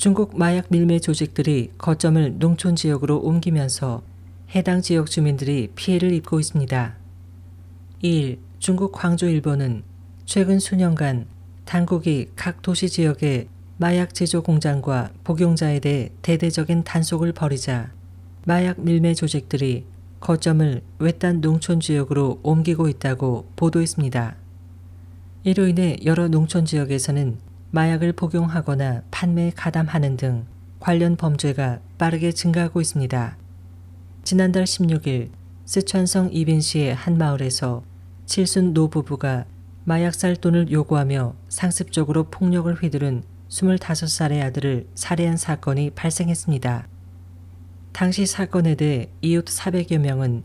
중국 마약 밀매 조직들이 거점을 농촌 지역으로 옮기면서 해당 지역 주민들이 피해를 입고 있습니다. 2일 중국 광주일보는 최근 수년간 당국이 각 도시 지역에 마약 제조 공장과 복용자에 대해 대대적인 단속을 벌이자 마약 밀매 조직들이 거점을 외딴 농촌 지역으로 옮기고 있다고 보도했습니다. 이로 인해 여러 농촌 지역에서는 마약을 복용하거나 판매에 가담하는 등 관련 범죄가 빠르게 증가하고 있습니다. 지난달 16일 쓰촨성 이빈시의 한 마을에서 칠순 노부부가 마약 살 돈을 요구하며 상습적으로 폭력을 휘두른 25살의 아들을 살해한 사건이 발생했습니다. 당시 사건에 대해 이웃 400여 명은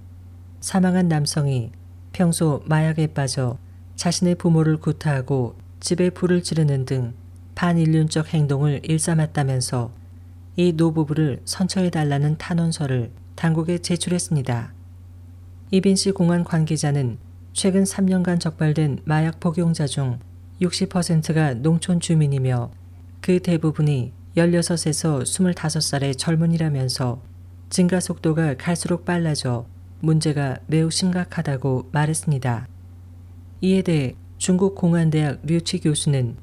사망한 남성이 평소 마약에 빠져 자신의 부모를 구타하고 집에 불을 지르는 등 반인륜적 행동을 일삼았다면서 이 노부부를 선처해달라는 탄원서를 당국에 제출했습니다. 이빈 씨 공안 관계자는 최근 3년간 적발된 마약 복용자 중 60%가 농촌 주민이며 그 대부분이 16에서 25살의 젊은이라면서 증가 속도가 갈수록 빨라져 문제가 매우 심각하다고 말했습니다. 이에 대해 중국 공안대학 류치 교수는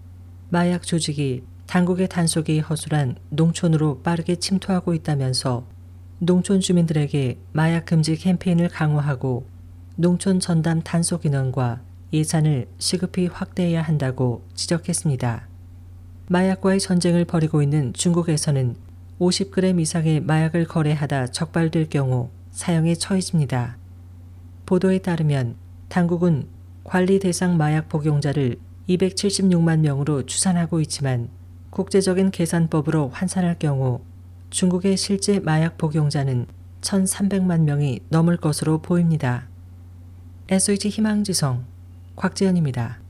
마약 조직이 당국의 단속이 허술한 농촌으로 빠르게 침투하고 있다면서 농촌 주민들에게 마약 금지 캠페인을 강화하고 농촌 전담 단속 인원과 예산을 시급히 확대해야 한다고 지적했습니다. 마약과의 전쟁을 벌이고 있는 중국에서는 50g 이상의 마약을 거래하다 적발될 경우 사형에 처해집니다. 보도에 따르면 당국은 관리 대상 마약 복용자를 276만 명으로 추산하고 있지만 국제적인 계산법으로 환산할 경우 중국의 실제 마약 복용자는 1,300만 명이 넘을 것으로 보입니다. SH 희망지성 곽재현입니다.